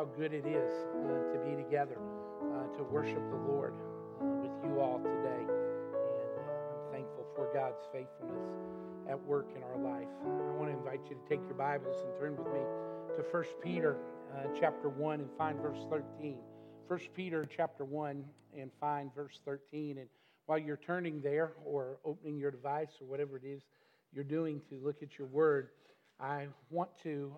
how good it is uh, to be together, uh, to worship the Lord uh, with you all today. And uh, I'm thankful for God's faithfulness at work in our life. I want to invite you to take your Bibles and turn with me to 1 Peter uh, chapter 1 and find verse 13. 1 Peter chapter 1 and find verse 13. And while you're turning there or opening your device or whatever it is you're doing to look at your word, I want to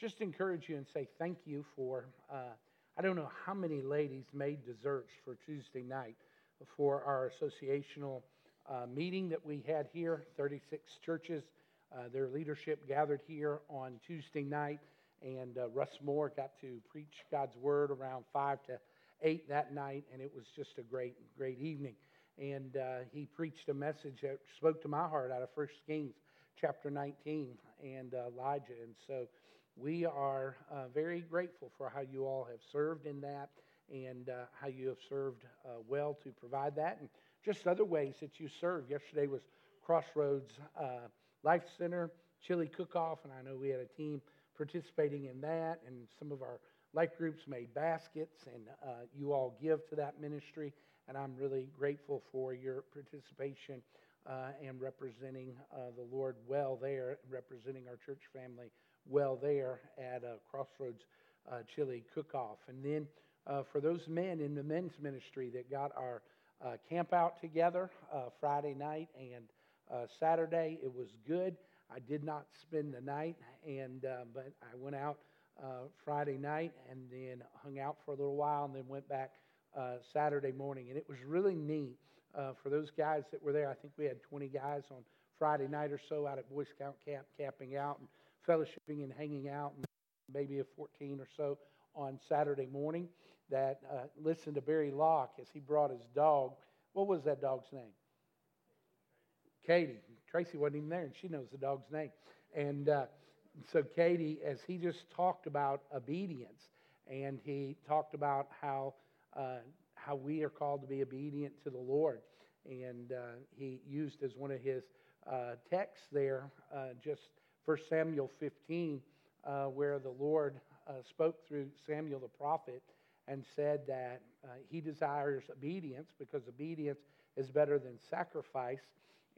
just encourage you and say thank you for, uh, I don't know how many ladies made desserts for Tuesday night for our associational uh, meeting that we had here. 36 churches, uh, their leadership gathered here on Tuesday night, and uh, Russ Moore got to preach God's word around 5 to 8 that night, and it was just a great, great evening. And uh, he preached a message that spoke to my heart out of First Kings chapter 19 and uh, Elijah. And so we are uh, very grateful for how you all have served in that and uh, how you have served uh, well to provide that, and just other ways that you serve. Yesterday was Crossroads uh, Life Center chili cook-off, and I know we had a team participating in that, and some of our life groups made baskets, and uh, you all give to that ministry, and I'm really grateful for your participation uh, and representing the Lord well there, representing our church family well there at uh, Crossroads uh, Chili Cook Off. And then uh, for those men in the men's ministry that got our uh, camp out together uh, Friday night and uh, Saturday, it was good. I did not spend the night, and but I went out Friday night and then hung out for a little while, and then went back Saturday morning. And it was really neat for those guys that were there. I think we had 20 guys on Friday night or so out at Boy Scout camp camping out. And fellowshipping and hanging out, maybe a 14 or so on Saturday morning that uh, listened to Barry Locke as he brought his dog. What was that dog's name? Katie. Tracy wasn't even there, and she knows the dog's name. And uh, so, Katie, as he just talked about obedience, and he talked about how uh, how we are called to be obedient to the Lord, and uh, he used as one of his uh, texts there uh, just 1 Samuel 15, uh, where the Lord uh, spoke through Samuel the prophet and said that uh, he desires obedience because obedience is better than sacrifice.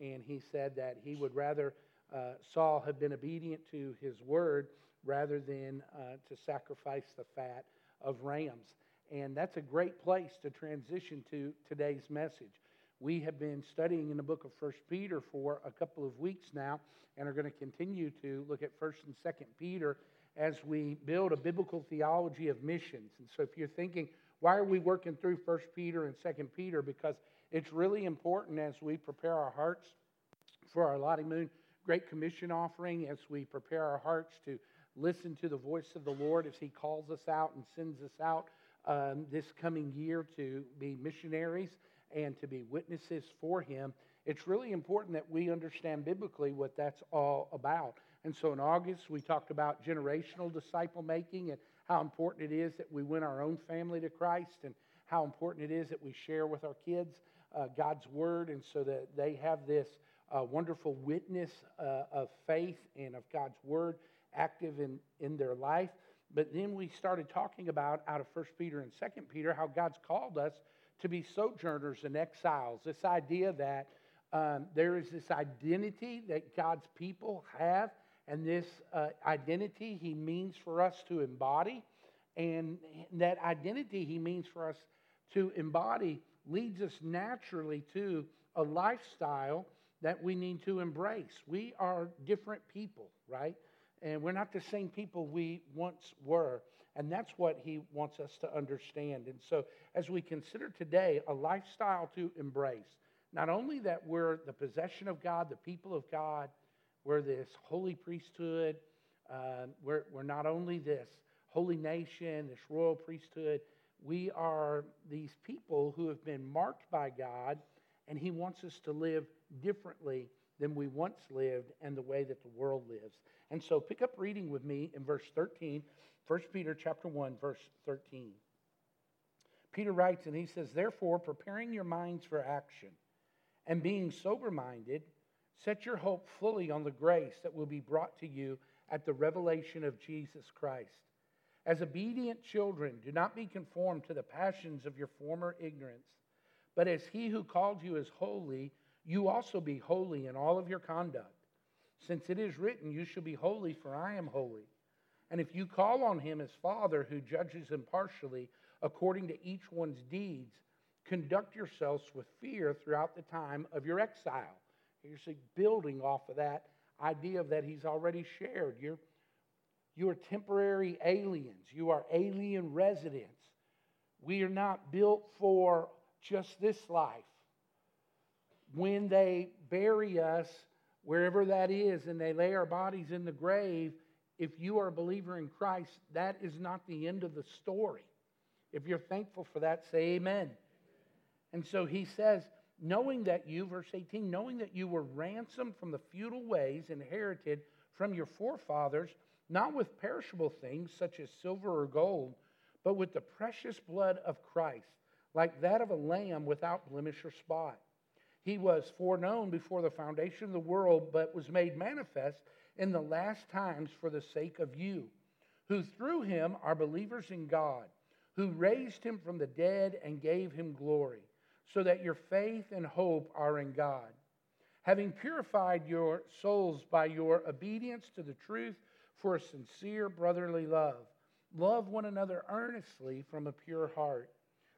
And he said that he would rather uh, Saul have been obedient to his word rather than uh, to sacrifice the fat of rams. And that's a great place to transition to today's message. We have been studying in the book of First Peter for a couple of weeks now, and are going to continue to look at First and Second Peter as we build a biblical theology of missions. And so, if you're thinking, why are we working through First Peter and Second Peter? Because it's really important as we prepare our hearts for our Lottie Moon Great Commission offering, as we prepare our hearts to listen to the voice of the Lord as He calls us out and sends us out um, this coming year to be missionaries and to be witnesses for Him, it's really important that we understand biblically what that's all about. And so in August, we talked about generational disciple making and how important it is that we win our own family to Christ and how important it is that we share with our kids uh, God's word and so that they have this uh, wonderful witness uh, of faith and of God's word active in, in their life. But then we started talking about out of 1 Peter and 2 Peter how God's called us to be sojourners and exiles. This idea that um, there is this identity that God's people have, and this uh, identity He means for us to embody. And that identity He means for us to embody leads us naturally to a lifestyle that we need to embrace. We are different people, right? And we're not the same people we once were. And that's what he wants us to understand. And so, as we consider today a lifestyle to embrace, not only that we're the possession of God, the people of God, we're this holy priesthood, uh, we're, we're not only this holy nation, this royal priesthood, we are these people who have been marked by God, and He wants us to live differently than we once lived and the way that the world lives. And so pick up reading with me in verse 13, 1 Peter chapter 1, verse 13. Peter writes and he says, Therefore, preparing your minds for action and being sober minded, set your hope fully on the grace that will be brought to you at the revelation of Jesus Christ. As obedient children, do not be conformed to the passions of your former ignorance, but as he who called you is holy, you also be holy in all of your conduct. Since it is written, You shall be holy, for I am holy. And if you call on him as Father who judges impartially according to each one's deeds, conduct yourselves with fear throughout the time of your exile. You're building off of that idea that he's already shared. You're, you are temporary aliens, you are alien residents. We are not built for just this life. When they bury us, wherever that is, and they lay our bodies in the grave, if you are a believer in Christ, that is not the end of the story. If you're thankful for that, say amen. And so he says, knowing that you, verse 18, knowing that you were ransomed from the futile ways inherited from your forefathers, not with perishable things such as silver or gold, but with the precious blood of Christ, like that of a lamb without blemish or spot. He was foreknown before the foundation of the world, but was made manifest in the last times for the sake of you, who through him are believers in God, who raised him from the dead and gave him glory so that your faith and hope are in God. Having purified your souls by your obedience to the truth for a sincere brotherly love, love one another earnestly from a pure heart.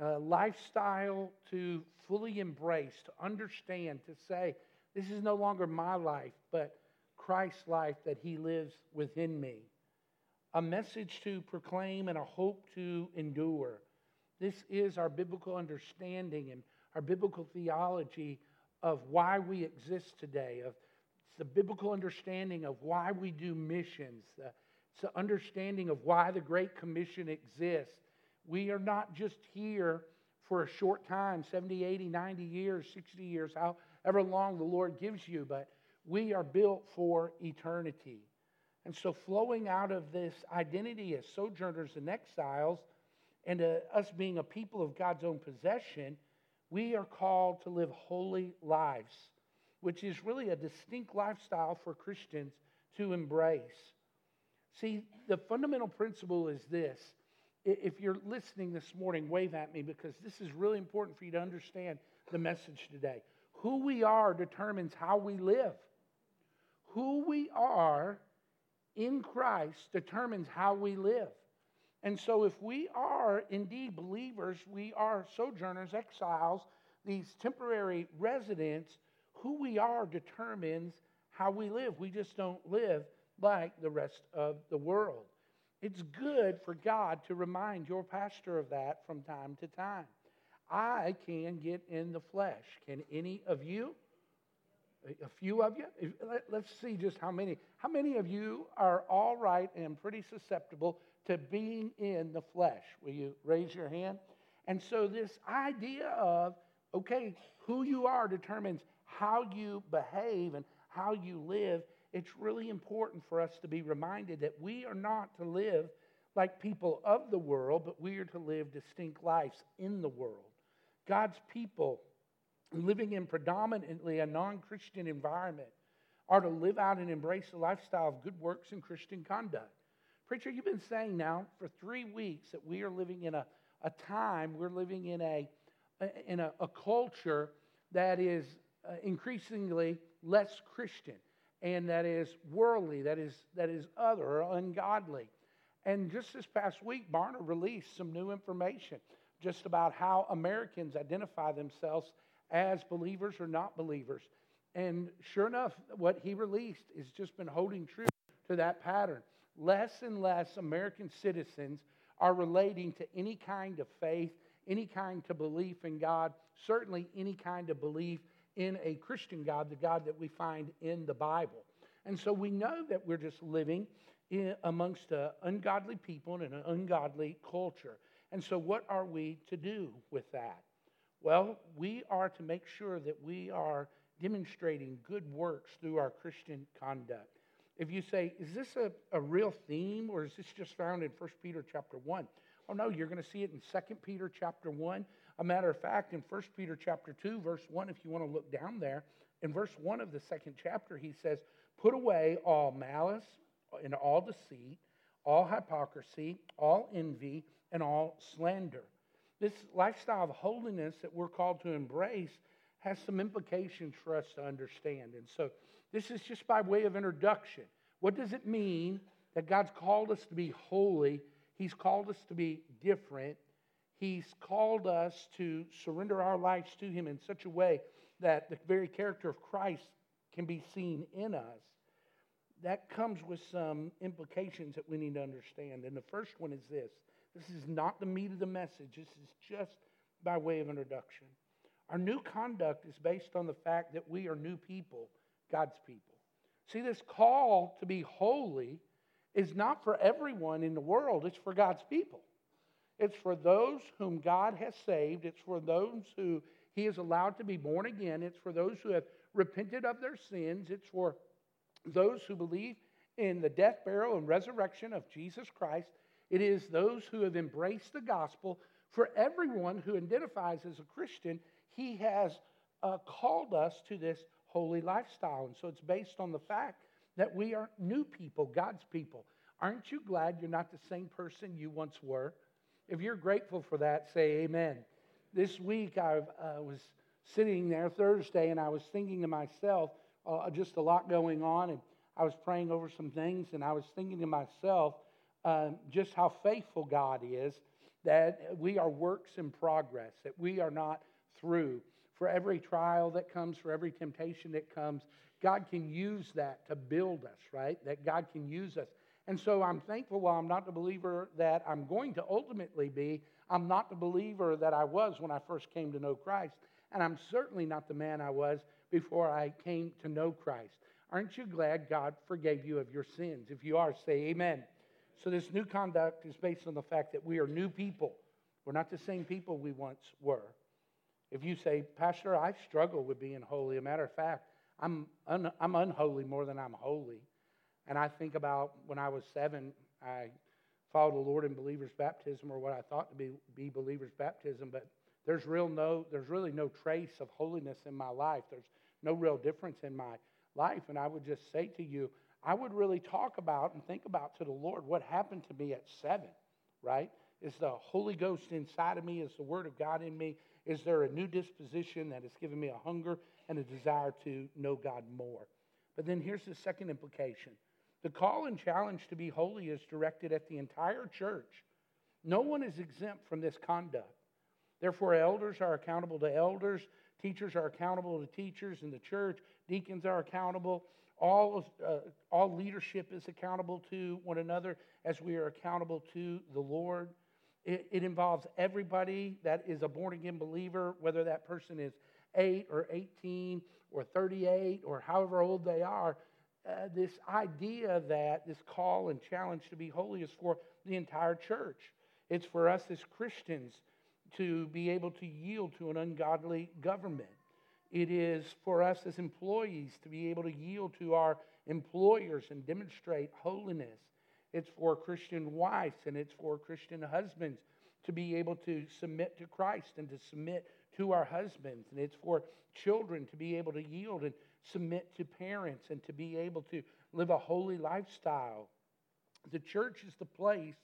a lifestyle to fully embrace, to understand, to say, this is no longer my life, but Christ's life that He lives within me. A message to proclaim and a hope to endure. This is our biblical understanding and our biblical theology of why we exist today, of the biblical understanding of why we do missions. Uh, it's the understanding of why the Great Commission exists. We are not just here for a short time 70, 80, 90 years, 60 years, however long the Lord gives you, but we are built for eternity. And so, flowing out of this identity as sojourners and exiles, and uh, us being a people of God's own possession, we are called to live holy lives, which is really a distinct lifestyle for Christians to embrace. See, the fundamental principle is this. If you're listening this morning, wave at me because this is really important for you to understand the message today. Who we are determines how we live. Who we are in Christ determines how we live. And so, if we are indeed believers, we are sojourners, exiles, these temporary residents, who we are determines how we live. We just don't live like the rest of the world. It's good for God to remind your pastor of that from time to time. I can get in the flesh. Can any of you? A few of you? Let's see just how many. How many of you are all right and pretty susceptible to being in the flesh. Will you raise your hand? And so, this idea of, okay, who you are determines how you behave and how you live. It's really important for us to be reminded that we are not to live like people of the world, but we are to live distinct lives in the world. God's people living in predominantly a non Christian environment are to live out and embrace a lifestyle of good works and Christian conduct. Preacher, you've been saying now for three weeks that we are living in a, a time, we're living in a, in a, a culture that is uh, increasingly less Christian and that is worldly, that is, that is other or ungodly. And just this past week, Barna released some new information just about how Americans identify themselves as believers or not believers. And sure enough, what he released has just been holding true to that pattern less and less American citizens are relating to any kind of faith, any kind of belief in God, certainly any kind of belief in a Christian God, the God that we find in the Bible. And so we know that we're just living in, amongst ungodly people and an ungodly culture. And so, what are we to do with that? Well, we are to make sure that we are demonstrating good works through our Christian conduct. If you say, is this a, a real theme or is this just found in 1 Peter chapter 1? Oh no, you're going to see it in 2 Peter chapter 1. A matter of fact, in 1 Peter chapter 2, verse 1, if you want to look down there, in verse 1 of the second chapter, he says, Put away all malice and all deceit, all hypocrisy, all envy, and all slander. This lifestyle of holiness that we're called to embrace has some implications for us to understand. And so this is just by way of introduction. What does it mean that God's called us to be holy? He's called us to be different. He's called us to surrender our lives to Him in such a way that the very character of Christ can be seen in us. That comes with some implications that we need to understand. And the first one is this this is not the meat of the message, this is just by way of introduction. Our new conduct is based on the fact that we are new people, God's people. See, this call to be holy is not for everyone in the world, it's for God's people. It's for those whom God has saved, it's for those who He has allowed to be born again, it's for those who have repented of their sins, it's for those who believe in the death, burial, and resurrection of Jesus Christ. It is those who have embraced the gospel. For everyone who identifies as a Christian, he has uh, called us to this holy lifestyle. And so it's based on the fact that we are new people, God's people. Aren't you glad you're not the same person you once were? If you're grateful for that, say amen. This week I uh, was sitting there Thursday and I was thinking to myself, uh, just a lot going on, and I was praying over some things, and I was thinking to myself uh, just how faithful God is, that we are works in progress, that we are not through. For every trial that comes, for every temptation that comes, God can use that to build us, right? That God can use us. And so I'm thankful while I'm not the believer that I'm going to ultimately be, I'm not the believer that I was when I first came to know Christ. And I'm certainly not the man I was before I came to know Christ. Aren't you glad God forgave you of your sins? If you are, say amen. So, this new conduct is based on the fact that we are new people. We're not the same people we once were. If you say, Pastor, I struggle with being holy, a matter of fact, I'm, un- I'm unholy more than I'm holy. And I think about when I was seven, I followed the Lord in believer's baptism, or what I thought to be, be believer's baptism, but there's, real no, there's really no trace of holiness in my life. There's no real difference in my life. And I would just say to you, I would really talk about and think about to the Lord what happened to me at seven, right? Is the Holy Ghost inside of me? Is the Word of God in me? Is there a new disposition that has given me a hunger and a desire to know God more? But then here's the second implication the call and challenge to be holy is directed at the entire church. No one is exempt from this conduct. Therefore, elders are accountable to elders, teachers are accountable to teachers in the church, deacons are accountable. All, of, uh, all leadership is accountable to one another as we are accountable to the Lord. It, it involves everybody that is a born again believer, whether that person is 8 or 18 or 38 or however old they are. Uh, this idea that this call and challenge to be holy is for the entire church. It's for us as Christians to be able to yield to an ungodly government. It is for us as employees to be able to yield to our employers and demonstrate holiness. It's for Christian wives and it's for Christian husbands to be able to submit to Christ and to submit to our husbands. And it's for children to be able to yield and submit to parents and to be able to live a holy lifestyle. The church is the place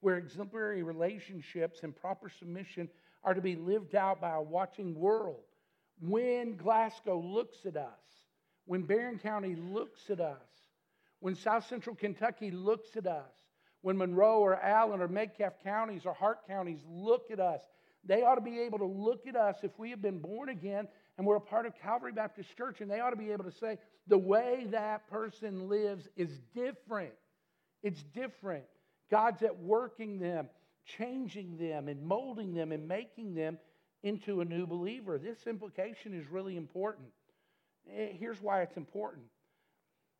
where exemplary relationships and proper submission are to be lived out by a watching world. When Glasgow looks at us, when Barren County looks at us, when South Central Kentucky looks at us, when Monroe or Allen or Metcalfe counties or Hart counties look at us, they ought to be able to look at us if we have been born again and we're a part of Calvary Baptist Church, and they ought to be able to say, the way that person lives is different. It's different. God's at working them, changing them, and molding them, and making them into a new believer. This implication is really important. Eh, here's why it's important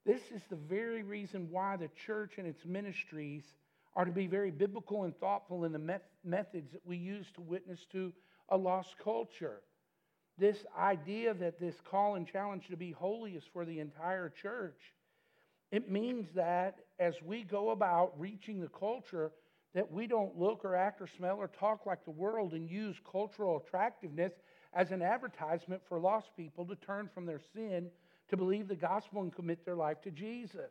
this is the very reason why the church and its ministries are to be very biblical and thoughtful in the met- methods that we use to witness to a lost culture. This idea that this call and challenge to be holy is for the entire church. It means that as we go about reaching the culture, that we don't look or act or smell or talk like the world and use cultural attractiveness as an advertisement for lost people to turn from their sin to believe the gospel and commit their life to Jesus.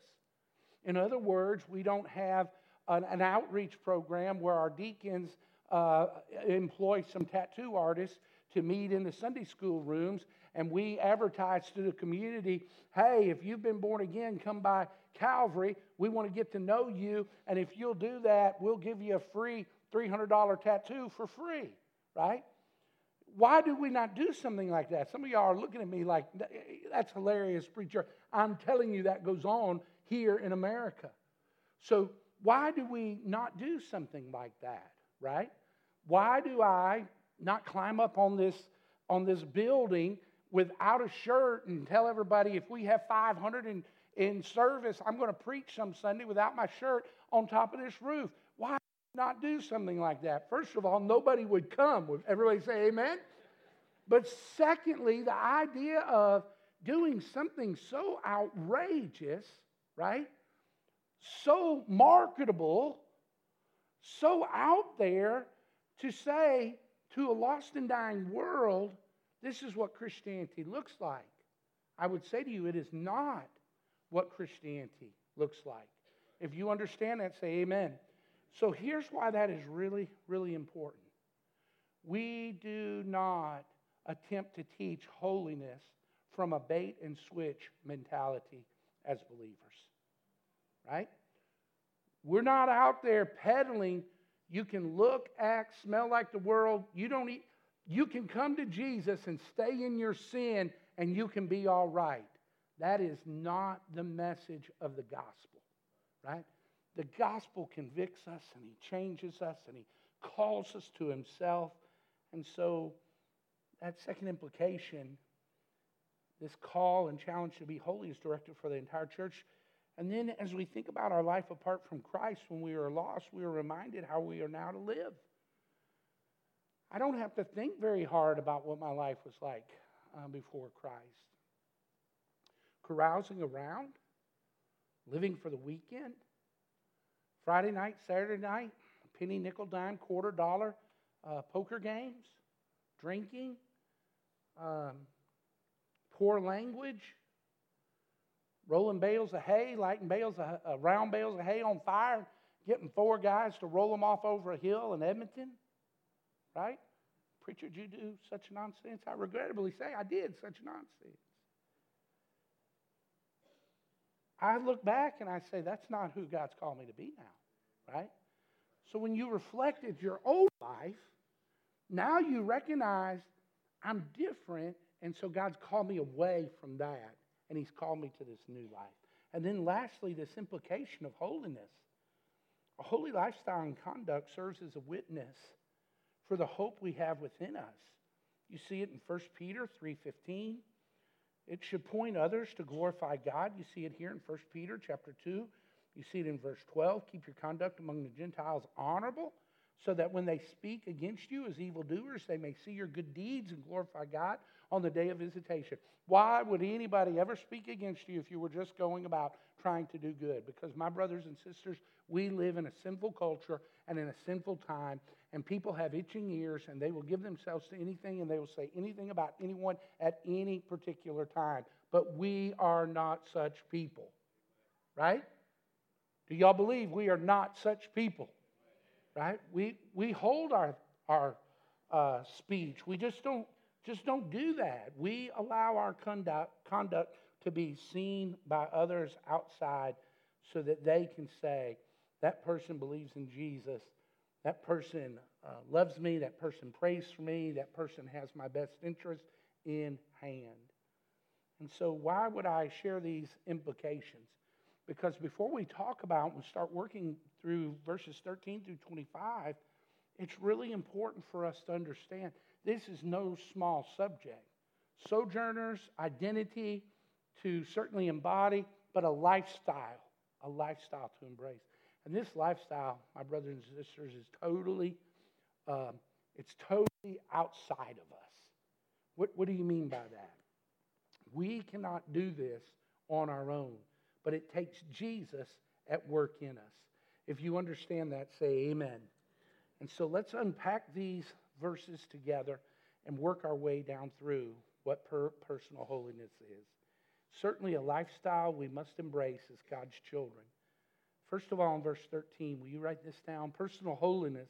In other words, we don't have an, an outreach program where our deacons uh, employ some tattoo artists to meet in the Sunday school rooms and we advertise to the community hey, if you've been born again, come by Calvary. We want to get to know you. And if you'll do that, we'll give you a free $300 tattoo for free, right? Why do we not do something like that? Some of y'all are looking at me like, eh, eh, that's hilarious, preacher. I'm telling you that goes on here in America. So, why do we not do something like that, right? Why do I not climb up on this, on this building without a shirt and tell everybody if we have 500 in, in service, I'm going to preach some Sunday without my shirt on top of this roof? Why not do something like that? First of all, nobody would come. Would everybody say amen? But secondly, the idea of doing something so outrageous, right? So marketable, so out there to say to a lost and dying world, this is what Christianity looks like. I would say to you, it is not what Christianity looks like. If you understand that, say amen. So here's why that is really, really important. We do not attempt to teach holiness from a bait and switch mentality as believers. Right? We're not out there peddling. You can look, act, smell like the world. You don't eat. You can come to Jesus and stay in your sin and you can be all right. That is not the message of the gospel, right? The gospel convicts us and he changes us and he calls us to himself. And so that second implication, this call and challenge to be holy, is directed for the entire church. And then as we think about our life apart from Christ, when we were lost, we are reminded how we are now to live. I don't have to think very hard about what my life was like uh, before Christ. Carousing around, living for the weekend, Friday night, Saturday night, penny, nickel, dime, quarter, dollar, uh, poker games, drinking, um, poor language, rolling bales of hay, lighting bales of, uh, round bales of hay on fire, getting four guys to roll them off over a hill in Edmonton, right? Preacher, did you do such nonsense? I regrettably say I did such nonsense. I look back and I say, that's not who God's called me to be now, right? So when you reflected your old life, now you recognize I'm different, and so God's called me away from that, and He's called me to this new life. And then lastly, this implication of holiness. A holy lifestyle and conduct serves as a witness for the hope we have within us. You see it in 1 Peter 3:15. It should point others to glorify God. You see it here in 1 Peter chapter 2. You see it in verse 12. Keep your conduct among the Gentiles honorable so that when they speak against you as evildoers, they may see your good deeds and glorify God on the day of visitation. Why would anybody ever speak against you if you were just going about trying to do good? Because, my brothers and sisters, we live in a sinful culture and in a sinful time, and people have itching ears, and they will give themselves to anything and they will say anything about anyone at any particular time. But we are not such people, right? Do y'all believe we are not such people? Right? We, we hold our, our uh, speech. We just don't, just don't do that. We allow our conduct, conduct to be seen by others outside so that they can say, that person believes in Jesus. That person uh, loves me. That person prays for me. That person has my best interest in hand. And so, why would I share these implications? Because before we talk about and start working through verses 13 through 25, it's really important for us to understand this is no small subject. Sojourners, identity to certainly embody, but a lifestyle, a lifestyle to embrace. And this lifestyle, my brothers and sisters, is totally, um, it's totally outside of us. What, what do you mean by that? We cannot do this on our own, but it takes Jesus at work in us. If you understand that, say amen. And so let's unpack these verses together and work our way down through what per personal holiness is. Certainly, a lifestyle we must embrace as God's children. First of all, in verse 13, will you write this down? Personal holiness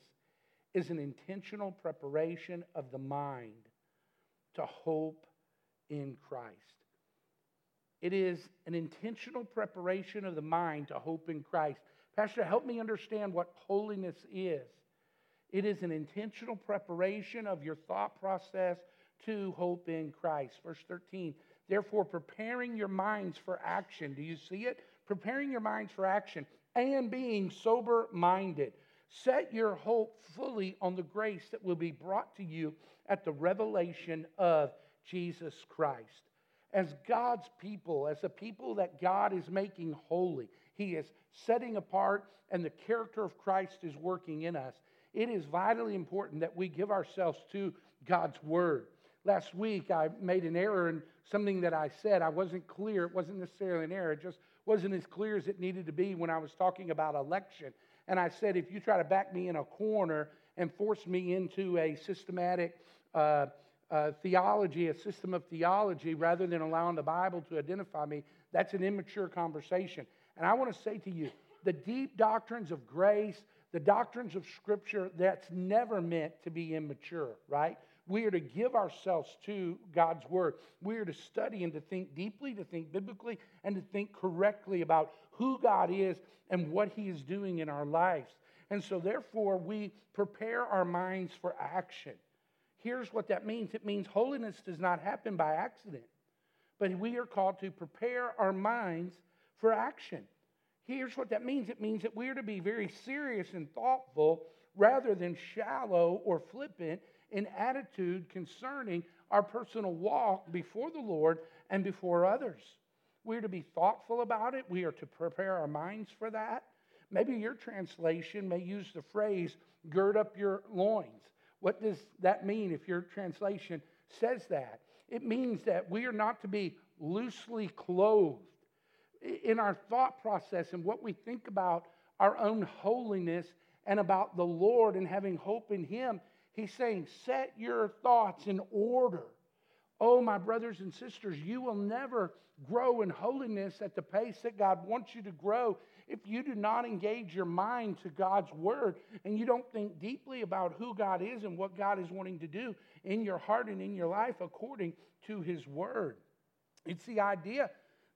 is an intentional preparation of the mind to hope in Christ. It is an intentional preparation of the mind to hope in Christ. Pastor, help me understand what holiness is. It is an intentional preparation of your thought process to hope in Christ. Verse 13, therefore, preparing your minds for action. Do you see it? Preparing your minds for action and being sober minded. Set your hope fully on the grace that will be brought to you at the revelation of Jesus Christ. As God's people, as a people that God is making holy, He is setting apart, and the character of Christ is working in us. It is vitally important that we give ourselves to God's Word. Last week, I made an error in something that I said. I wasn't clear. It wasn't necessarily an error. It just wasn't as clear as it needed to be when I was talking about election. And I said, if you try to back me in a corner and force me into a systematic uh, uh, theology, a system of theology, rather than allowing the Bible to identify me, that's an immature conversation. And I want to say to you, the deep doctrines of grace, the doctrines of Scripture, that's never meant to be immature, right? We are to give ourselves to God's Word. We are to study and to think deeply, to think biblically, and to think correctly about who God is and what He is doing in our lives. And so, therefore, we prepare our minds for action. Here's what that means it means holiness does not happen by accident, but we are called to prepare our minds for action. Here's what that means it means that we are to be very serious and thoughtful rather than shallow or flippant in attitude concerning our personal walk before the Lord and before others. We are to be thoughtful about it. We are to prepare our minds for that. Maybe your translation may use the phrase, gird up your loins. What does that mean if your translation says that? It means that we are not to be loosely clothed in our thought process and what we think about our own holiness and about the Lord and having hope in Him. He's saying, set your thoughts in order. Oh, my brothers and sisters, you will never grow in holiness at the pace that God wants you to grow if you do not engage your mind to God's word and you don't think deeply about who God is and what God is wanting to do in your heart and in your life according to his word. It's the idea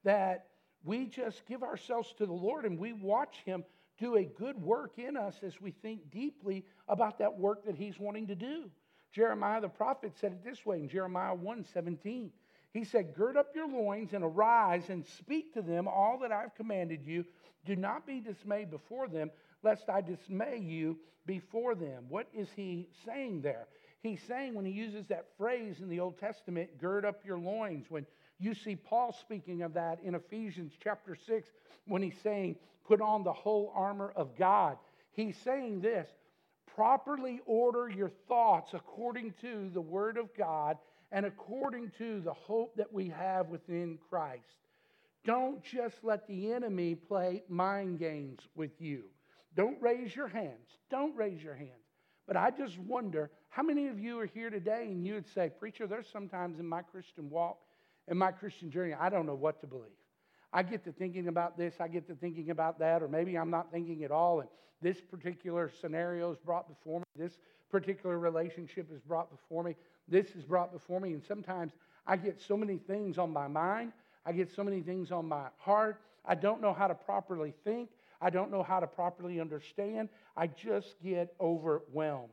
that we just give ourselves to the Lord and we watch him do a good work in us as we think deeply about that work that he's wanting to do. Jeremiah the prophet said it this way in Jeremiah 1 17. He said, Gird up your loins and arise and speak to them all that I've commanded you. Do not be dismayed before them, lest I dismay you before them. What is he saying there? He's saying when he uses that phrase in the Old Testament, gird up your loins, when you see Paul speaking of that in Ephesians chapter 6, when he's saying, put on the whole armor of God. He's saying this properly order your thoughts according to the Word of God and according to the hope that we have within Christ. Don't just let the enemy play mind games with you. Don't raise your hands. Don't raise your hands. But I just wonder how many of you are here today and you would say, Preacher, there's sometimes in my Christian walk, in my Christian journey, I don't know what to believe. I get to thinking about this, I get to thinking about that, or maybe I'm not thinking at all, and this particular scenario is brought before me, this particular relationship is brought before me this is brought before me. And sometimes I get so many things on my mind, I get so many things on my heart. I don't know how to properly think, I don't know how to properly understand. I just get overwhelmed.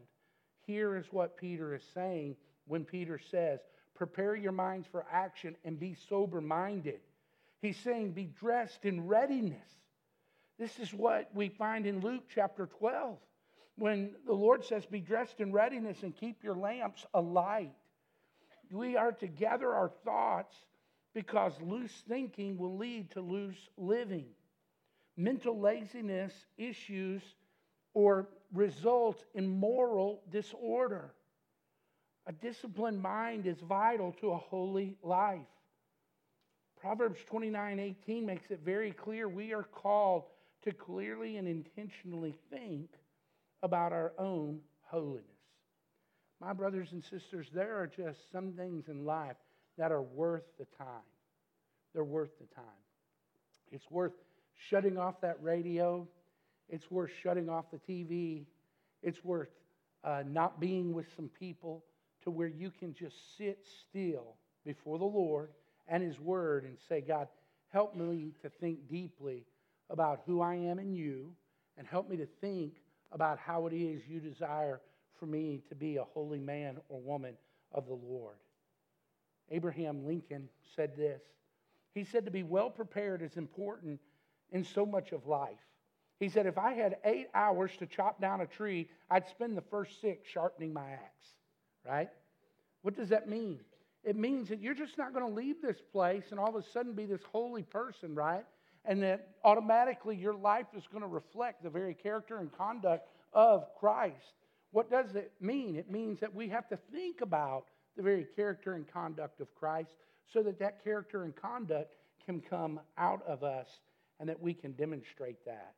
Here is what Peter is saying when Peter says, Prepare your minds for action and be sober minded. He's saying, Be dressed in readiness. This is what we find in Luke chapter 12 when the Lord says, Be dressed in readiness and keep your lamps alight. We are to gather our thoughts because loose thinking will lead to loose living. Mental laziness issues or result in moral disorder. A disciplined mind is vital to a holy life. Proverbs 29 18 makes it very clear we are called to clearly and intentionally think about our own holiness. My brothers and sisters, there are just some things in life that are worth the time. They're worth the time. It's worth shutting off that radio. It's worth shutting off the TV. It's worth uh, not being with some people to where you can just sit still before the Lord and His Word and say, God, help me to think deeply about who I am in you and help me to think about how it is you desire for me to be a holy man or woman of the Lord. Abraham Lincoln said this. He said to be well prepared is important in so much of life. He said, if I had eight hours to chop down a tree, I'd spend the first six sharpening my axe, right? What does that mean? It means that you're just not going to leave this place and all of a sudden be this holy person, right? And that automatically your life is going to reflect the very character and conduct of Christ. What does it mean? It means that we have to think about the very character and conduct of Christ so that that character and conduct can come out of us and that we can demonstrate that.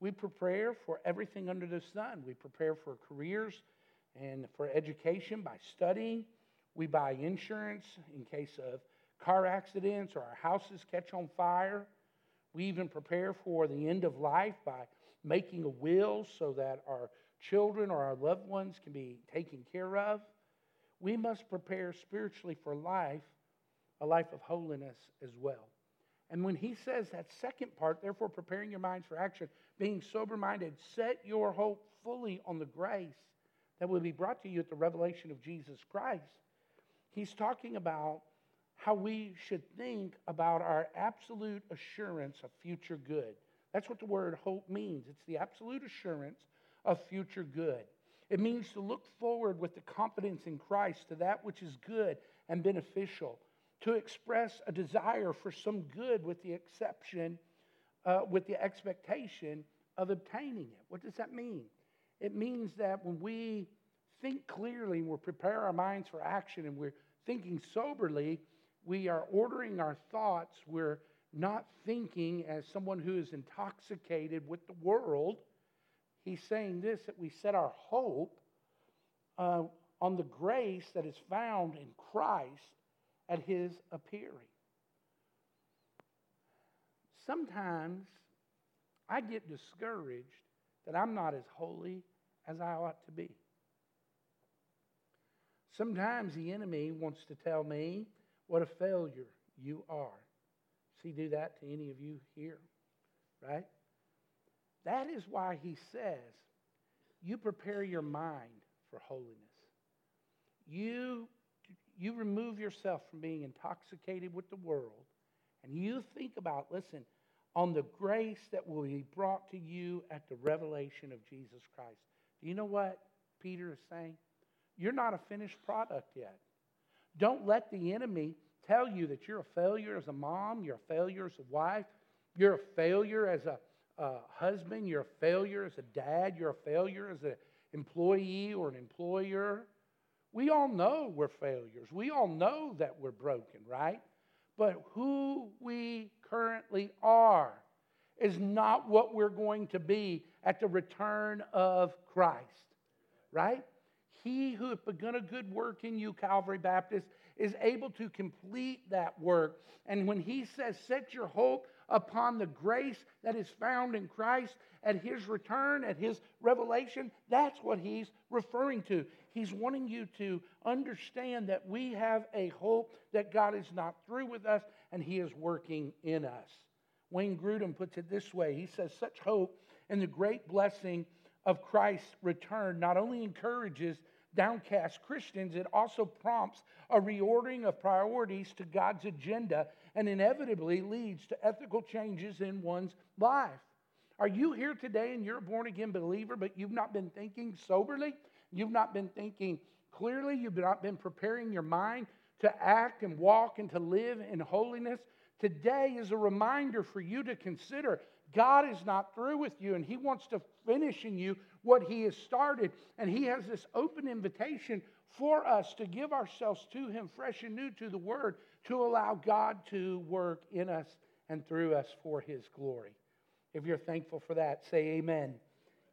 We prepare for everything under the sun. We prepare for careers and for education by studying. We buy insurance in case of car accidents or our houses catch on fire. We even prepare for the end of life by making a will so that our children or our loved ones can be taken care of. We must prepare spiritually for life, a life of holiness as well. And when he says that second part, therefore preparing your minds for action, being sober minded, set your hope fully on the grace that will be brought to you at the revelation of Jesus Christ. He's talking about how we should think about our absolute assurance of future good. That's what the word hope means. It's the absolute assurance of future good. It means to look forward with the confidence in Christ to that which is good and beneficial to express a desire for some good with the exception, uh, with the expectation of obtaining it. What does that mean? It means that when we think clearly and we prepare our minds for action and we're thinking soberly, we are ordering our thoughts. We're not thinking as someone who is intoxicated with the world. He's saying this that we set our hope uh, on the grace that is found in Christ at his appearing. Sometimes I get discouraged that I'm not as holy as I ought to be. Sometimes the enemy wants to tell me what a failure you are. Does he do that to any of you here? Right? That is why he says, you prepare your mind for holiness. You you remove yourself from being intoxicated with the world and you think about, listen, on the grace that will be brought to you at the revelation of Jesus Christ. Do you know what Peter is saying? You're not a finished product yet. Don't let the enemy tell you that you're a failure as a mom, you're a failure as a wife, you're a failure as a, a husband, you're a failure as a dad, you're a failure as an employee or an employer. We all know we're failures. We all know that we're broken, right? But who we currently are is not what we're going to be at the return of Christ, right? He who hath begun a good work in you, Calvary Baptist, is able to complete that work. And when he says, set your hope upon the grace that is found in Christ at his return, at his revelation, that's what he's referring to. He's wanting you to understand that we have a hope that God is not through with us and he is working in us. Wayne Grudem puts it this way He says, Such hope in the great blessing of Christ's return not only encourages downcast Christians, it also prompts a reordering of priorities to God's agenda and inevitably leads to ethical changes in one's life. Are you here today and you're a born again believer, but you've not been thinking soberly? You've not been thinking clearly? You've not been preparing your mind to act and walk and to live in holiness? Today is a reminder for you to consider God is not through with you, and He wants to finish in you what He has started. And He has this open invitation for us to give ourselves to Him fresh and new to the Word to allow God to work in us and through us for His glory. If you're thankful for that, say amen.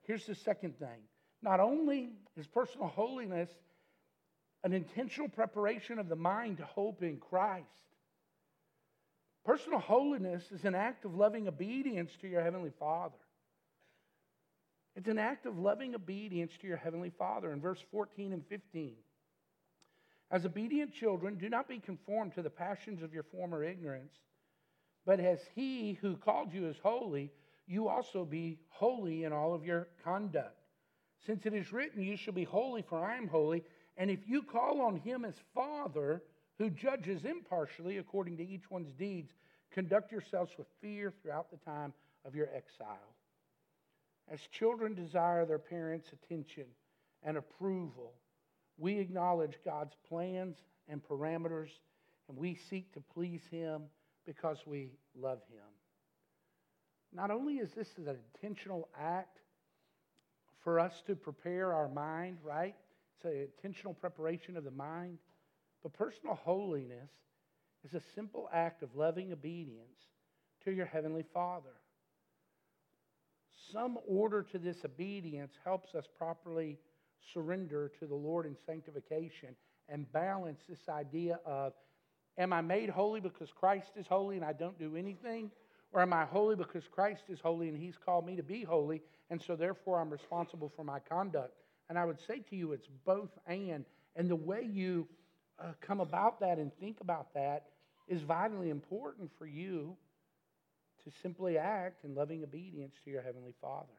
Here's the second thing not only is personal holiness an intentional preparation of the mind to hope in Christ, personal holiness is an act of loving obedience to your Heavenly Father. It's an act of loving obedience to your Heavenly Father. In verse 14 and 15, as obedient children, do not be conformed to the passions of your former ignorance, but as He who called you is holy, you also be holy in all of your conduct. Since it is written, You shall be holy, for I am holy. And if you call on Him as Father, who judges impartially according to each one's deeds, conduct yourselves with fear throughout the time of your exile. As children desire their parents' attention and approval, we acknowledge God's plans and parameters, and we seek to please Him because we love Him. Not only is this an intentional act for us to prepare our mind, right? It's an intentional preparation of the mind. But personal holiness is a simple act of loving obedience to your Heavenly Father. Some order to this obedience helps us properly surrender to the Lord in sanctification and balance this idea of am I made holy because Christ is holy and I don't do anything? Or am I holy because Christ is holy and He's called me to be holy, and so therefore I'm responsible for my conduct? And I would say to you, it's both and. And the way you uh, come about that and think about that is vitally important for you to simply act in loving obedience to your Heavenly Father.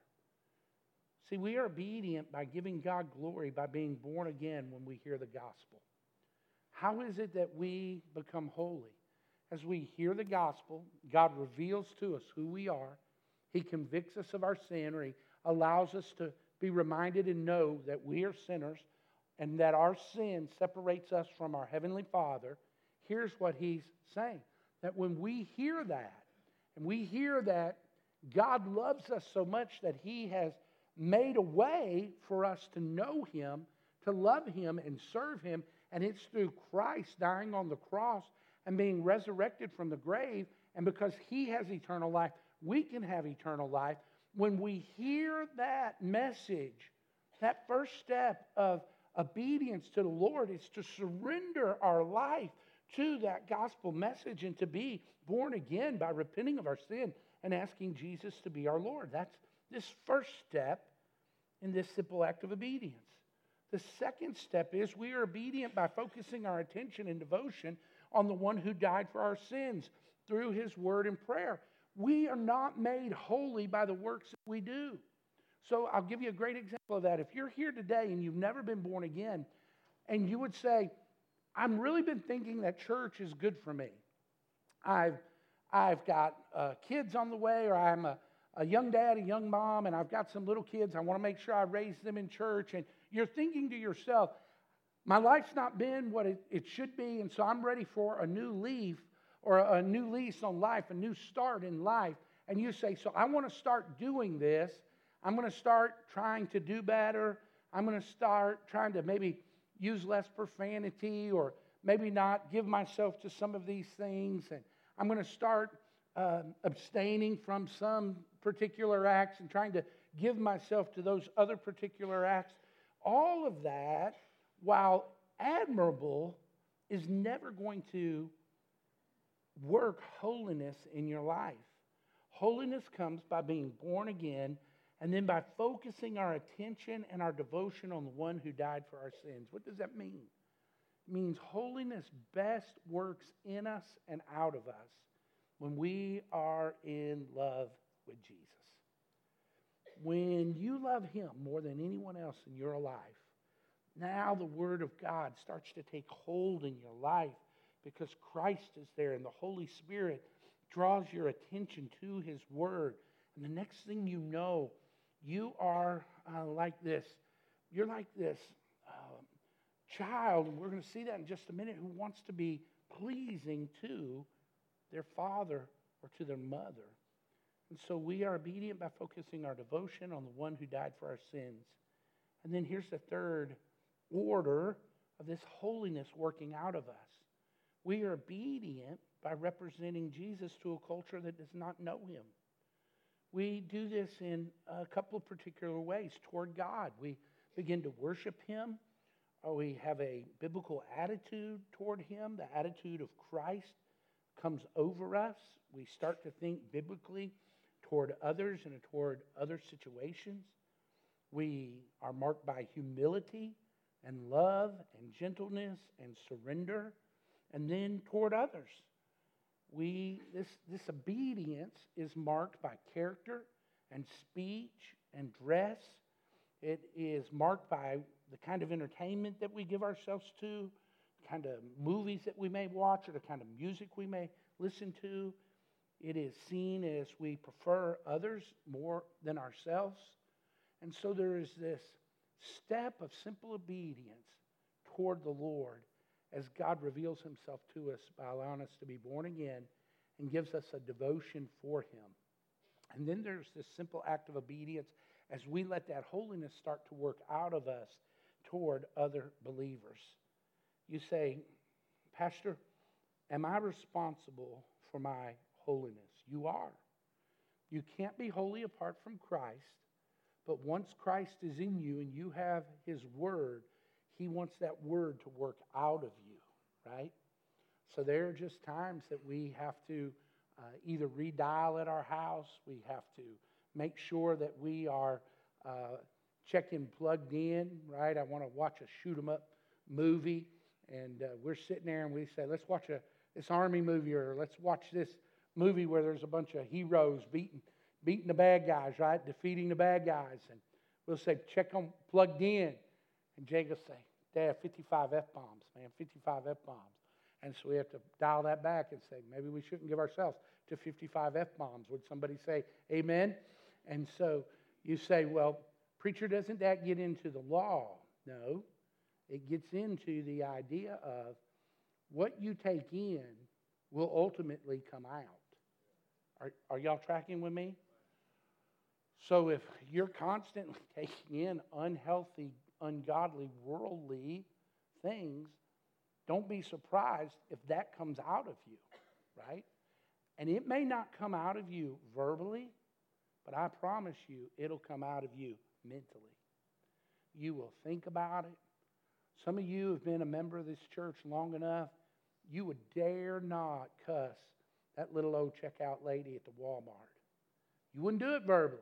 See, we are obedient by giving God glory by being born again when we hear the gospel. How is it that we become holy? As we hear the gospel, God reveals to us who we are. He convicts us of our sin, or He allows us to be reminded and know that we are sinners and that our sin separates us from our Heavenly Father. Here's what He's saying that when we hear that, and we hear that God loves us so much that He has made a way for us to know Him, to love Him, and serve Him. And it's through Christ dying on the cross and being resurrected from the grave. And because He has eternal life, we can have eternal life. When we hear that message, that first step of obedience to the Lord is to surrender our life to that gospel message and to be born again by repenting of our sin and asking Jesus to be our Lord. That's this first step in this simple act of obedience. The second step is we are obedient by focusing our attention and devotion on the one who died for our sins through his word and prayer. We are not made holy by the works that we do. So I'll give you a great example of that. If you're here today and you've never been born again, and you would say, I've really been thinking that church is good for me. I've, I've got uh, kids on the way, or I'm a, a young dad, a young mom, and I've got some little kids. I want to make sure I raise them in church. And you're thinking to yourself, my life's not been what it, it should be, and so I'm ready for a new leaf or a, a new lease on life, a new start in life. And you say, So I want to start doing this. I'm going to start trying to do better. I'm going to start trying to maybe use less profanity or maybe not give myself to some of these things. And I'm going to start uh, abstaining from some particular acts and trying to give myself to those other particular acts. All of that, while admirable, is never going to work holiness in your life. Holiness comes by being born again and then by focusing our attention and our devotion on the one who died for our sins. What does that mean? It means holiness best works in us and out of us when we are in love with Jesus. When you love Him more than anyone else in your life, now the Word of God starts to take hold in your life because Christ is there and the Holy Spirit draws your attention to His Word. And the next thing you know, you are uh, like this. You're like this uh, child, and we're going to see that in just a minute, who wants to be pleasing to their father or to their mother. And so we are obedient by focusing our devotion on the one who died for our sins. And then here's the third order of this holiness working out of us. We are obedient by representing Jesus to a culture that does not know him. We do this in a couple of particular ways toward God. We begin to worship him, or we have a biblical attitude toward him. The attitude of Christ comes over us. We start to think biblically toward others and toward other situations. We are marked by humility and love and gentleness and surrender, and then toward others. We, this, this obedience is marked by character and speech and dress. It is marked by the kind of entertainment that we give ourselves to, the kind of movies that we may watch, or the kind of music we may listen to. It is seen as we prefer others more than ourselves. And so there is this step of simple obedience toward the Lord as God reveals himself to us by allowing us to be born again and gives us a devotion for him. And then there's this simple act of obedience as we let that holiness start to work out of us toward other believers. You say, Pastor, am I responsible for my holiness? You are. You can't be holy apart from Christ, but once Christ is in you and you have his word, he wants that word to work out of you, right? So there are just times that we have to uh, either redial at our house, we have to make sure that we are uh, checking plugged in, right? I want to watch a shoot 'em up movie, and uh, we're sitting there and we say, let's watch a this army movie, or let's watch this movie where there's a bunch of heroes beating beating the bad guys, right? Defeating the bad guys. And we'll say, check them plugged in. And will say, Dad, 55 F bombs, man, 55 F bombs. And so we have to dial that back and say, maybe we shouldn't give ourselves to 55 F bombs. Would somebody say, Amen? And so you say, well, preacher, doesn't that get into the law? No. It gets into the idea of what you take in will ultimately come out. Are, are y'all tracking with me? So if you're constantly taking in unhealthy, ungodly, worldly things, don't be surprised if that comes out of you, right? And it may not come out of you verbally, but I promise you it'll come out of you mentally. You will think about it. Some of you have been a member of this church long enough, you would dare not cuss that little old checkout lady at the Walmart. You wouldn't do it verbally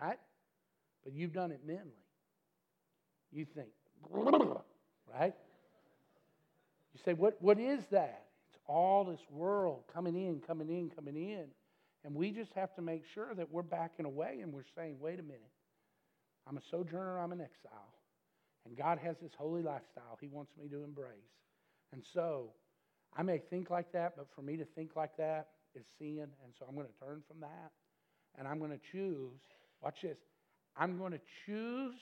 right? But you've done it mentally. You think, right? You say, what, what is that? It's all this world coming in, coming in, coming in. And we just have to make sure that we're backing away and we're saying, wait a minute. I'm a sojourner, I'm an exile. And God has this holy lifestyle He wants me to embrace. And so I may think like that, but for me to think like that is sin. And so I'm going to turn from that. And I'm going to choose Watch this. I'm going to choose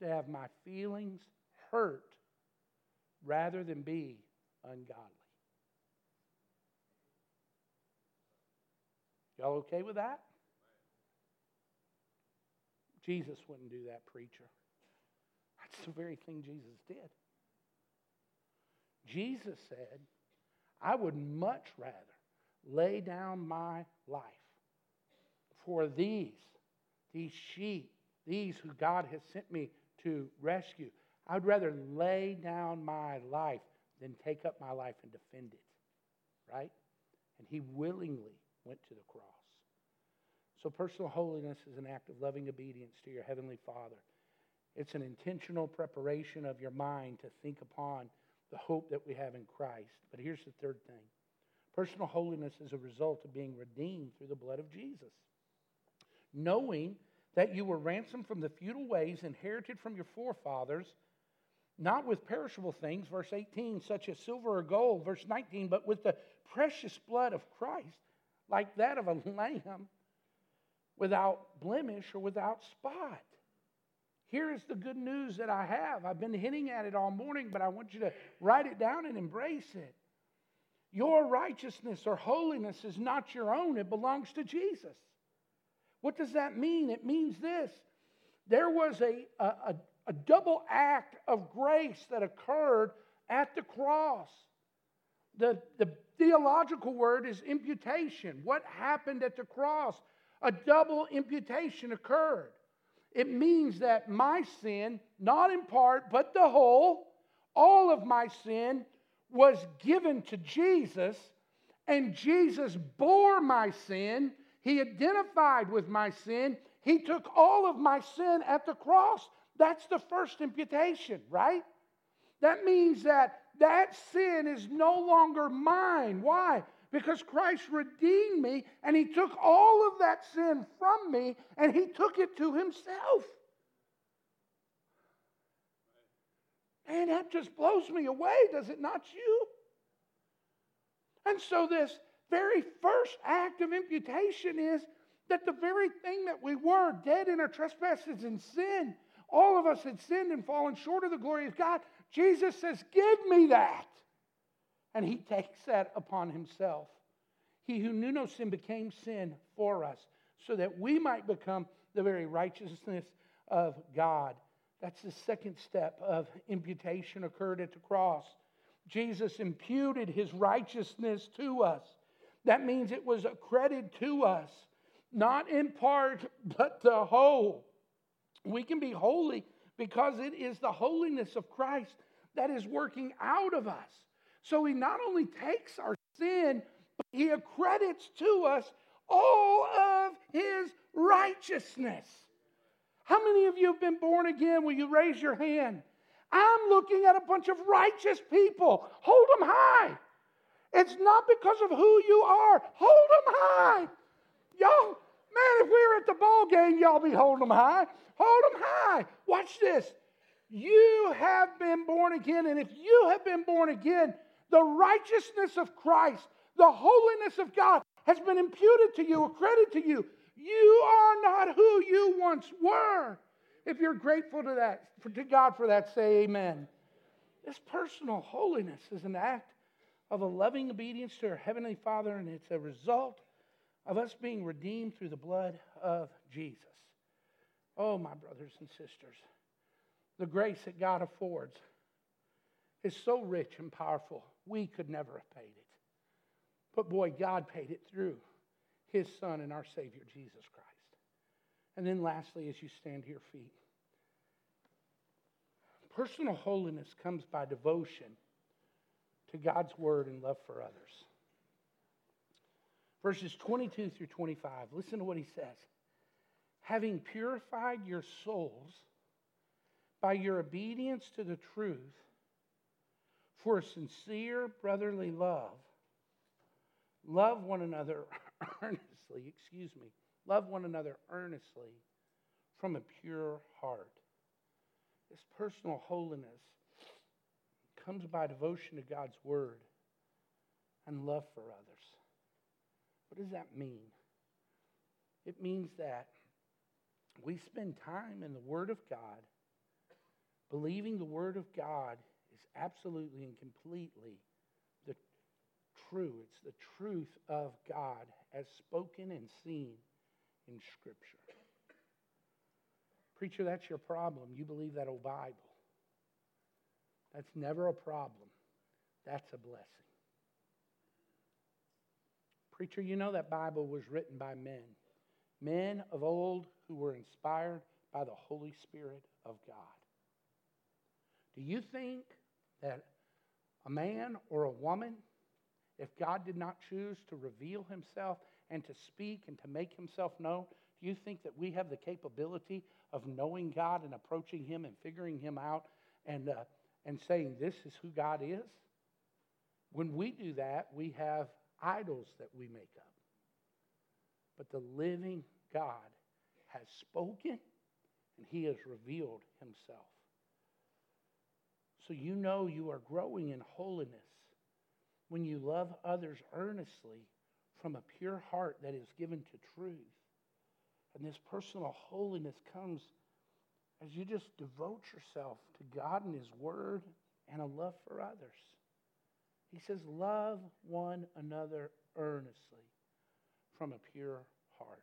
to have my feelings hurt rather than be ungodly. Y'all okay with that? Jesus wouldn't do that, preacher. That's the very thing Jesus did. Jesus said, I would much rather lay down my life for these these sheep, these who God has sent me to rescue. I would rather lay down my life than take up my life and defend it. Right? And he willingly went to the cross. So, personal holiness is an act of loving obedience to your Heavenly Father. It's an intentional preparation of your mind to think upon the hope that we have in Christ. But here's the third thing personal holiness is a result of being redeemed through the blood of Jesus knowing that you were ransomed from the futile ways inherited from your forefathers, not with perishable things, verse 18, such as silver or gold, verse 19, but with the precious blood of Christ, like that of a lamb without blemish or without spot. Here is the good news that I have. I've been hinting at it all morning, but I want you to write it down and embrace it. Your righteousness or holiness is not your own, it belongs to Jesus. What does that mean? It means this there was a, a, a double act of grace that occurred at the cross. The, the theological word is imputation. What happened at the cross? A double imputation occurred. It means that my sin, not in part, but the whole, all of my sin was given to Jesus, and Jesus bore my sin. He identified with my sin. He took all of my sin at the cross. That's the first imputation, right? That means that that sin is no longer mine. Why? Because Christ redeemed me and he took all of that sin from me and he took it to himself. And that just blows me away, does it not you? And so, this very first act of imputation is that the very thing that we were, dead in our trespasses and sin, all of us had sinned and fallen short of the glory of God. Jesus says, Give me that. And he takes that upon himself. He who knew no sin became sin for us, so that we might become the very righteousness of God. That's the second step of imputation occurred at the cross. Jesus imputed his righteousness to us. That means it was accredited to us, not in part, but the whole. We can be holy because it is the holiness of Christ that is working out of us. So he not only takes our sin, but he accredits to us all of his righteousness. How many of you have been born again? Will you raise your hand? I'm looking at a bunch of righteous people. Hold them high. It's not because of who you are. Hold them high. Y'all, man, if we were at the ball game, y'all be holding them high. Hold them high. Watch this. You have been born again, and if you have been born again, the righteousness of Christ, the holiness of God has been imputed to you, accredited to you. You are not who you once were. If you're grateful to that, to God for that, say amen. This personal holiness is an act of a loving obedience to our Heavenly Father, and it's a result of us being redeemed through the blood of Jesus. Oh, my brothers and sisters, the grace that God affords is so rich and powerful, we could never have paid it. But boy, God paid it through his Son and our Savior, Jesus Christ. And then, lastly, as you stand to your feet, personal holiness comes by devotion to God's word and love for others. Verses 22 through 25, listen to what he says. Having purified your souls by your obedience to the truth for sincere brotherly love, love one another earnestly, excuse me, love one another earnestly from a pure heart. This personal holiness comes by devotion to God's word and love for others. What does that mean? It means that we spend time in the Word of God, believing the Word of God is absolutely and completely the true. It's the truth of God as spoken and seen in Scripture. Preacher, that's your problem. You believe that old Bible. That's never a problem. That's a blessing. Preacher, you know that Bible was written by men, men of old who were inspired by the Holy Spirit of God. Do you think that a man or a woman, if God did not choose to reveal himself and to speak and to make himself known, do you think that we have the capability of knowing God and approaching him and figuring him out and, uh, and saying, This is who God is? When we do that, we have idols that we make up. But the living God has spoken and he has revealed himself. So you know you are growing in holiness when you love others earnestly from a pure heart that is given to truth. And this personal holiness comes as you just devote yourself to God and His Word and a love for others. He says, Love one another earnestly from a pure heart.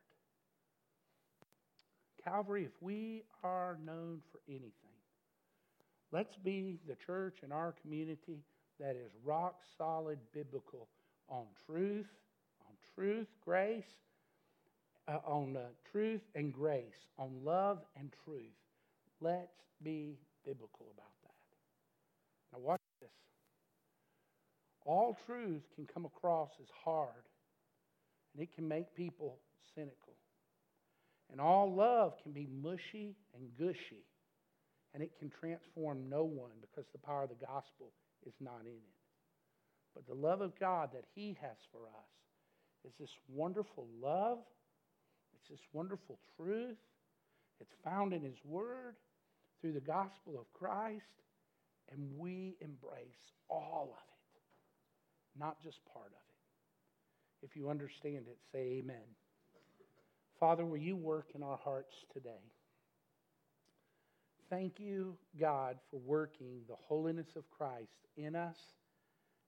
Calvary, if we are known for anything, Let's be the church in our community that is rock solid biblical on truth, on truth, grace, uh, on uh, truth and grace, on love and truth. Let's be biblical about that. Now, watch this. All truth can come across as hard, and it can make people cynical. And all love can be mushy and gushy, and it can transform no one because the power of the gospel is not in it. But the love of God that He has for us is this wonderful love, it's this wonderful truth. It's found in His Word through the gospel of Christ, and we embrace all of it, not just part of it. If you understand it, say amen. Father, will you work in our hearts today? Thank you, God, for working the holiness of Christ in us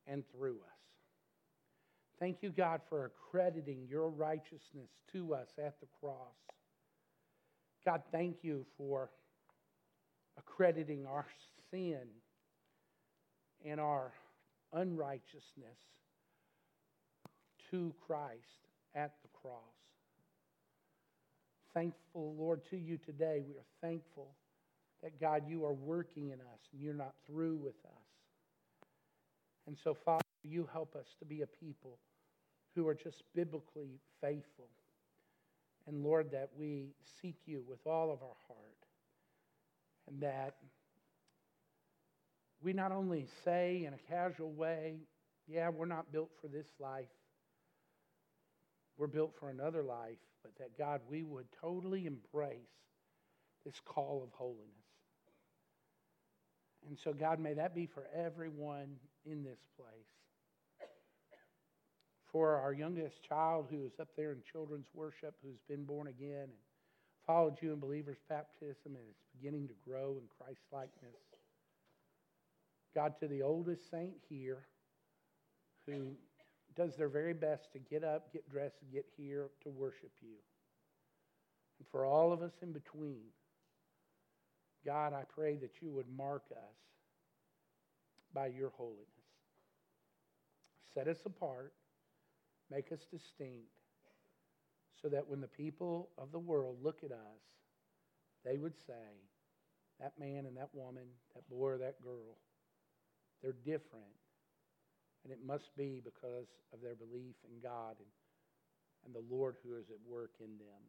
and through us. Thank you, God, for accrediting your righteousness to us at the cross. God, thank you for accrediting our sin and our unrighteousness to Christ at the cross. Thankful, Lord, to you today. We are thankful that, God, you are working in us and you're not through with us. And so, Father, you help us to be a people who are just biblically faithful. And Lord, that we seek you with all of our heart. And that we not only say in a casual way, yeah, we're not built for this life, we're built for another life, but that God, we would totally embrace this call of holiness. And so, God, may that be for everyone in this place. For our youngest child who is up there in children's worship, who's been born again followed you in believer's baptism and is beginning to grow in Christ likeness. God, to the oldest saint here who does their very best to get up, get dressed, and get here to worship you. And for all of us in between, God, I pray that you would mark us by your holiness. Set us apart, make us distinct, so that when the people of the world look at us, they would say, that man and that woman, that boy or that girl, they're different. And it must be because of their belief in God and, and the Lord who is at work in them.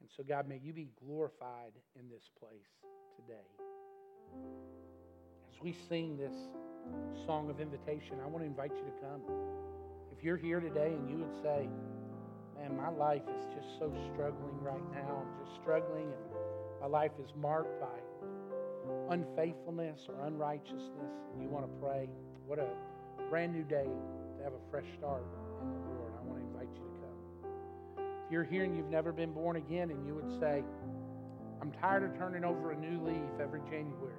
And so, God, may you be glorified in this place today As we sing this song of invitation, I want to invite you to come. If you're here today and you would say, Man, my life is just so struggling right now, I'm just struggling, and my life is marked by unfaithfulness or unrighteousness, and you want to pray, what a brand new day to have a fresh start in the Lord. I want to invite you to come. If you're here and you've never been born again, and you would say, I'm tired of turning over a new leaf every January.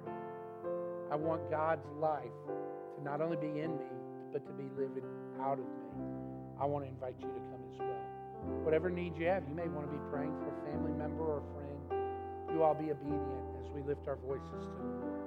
I want God's life to not only be in me, but to be living out of me. I want to invite you to come as well. Whatever needs you have, you may want to be praying for a family member or a friend. You all be obedient as we lift our voices to the Lord.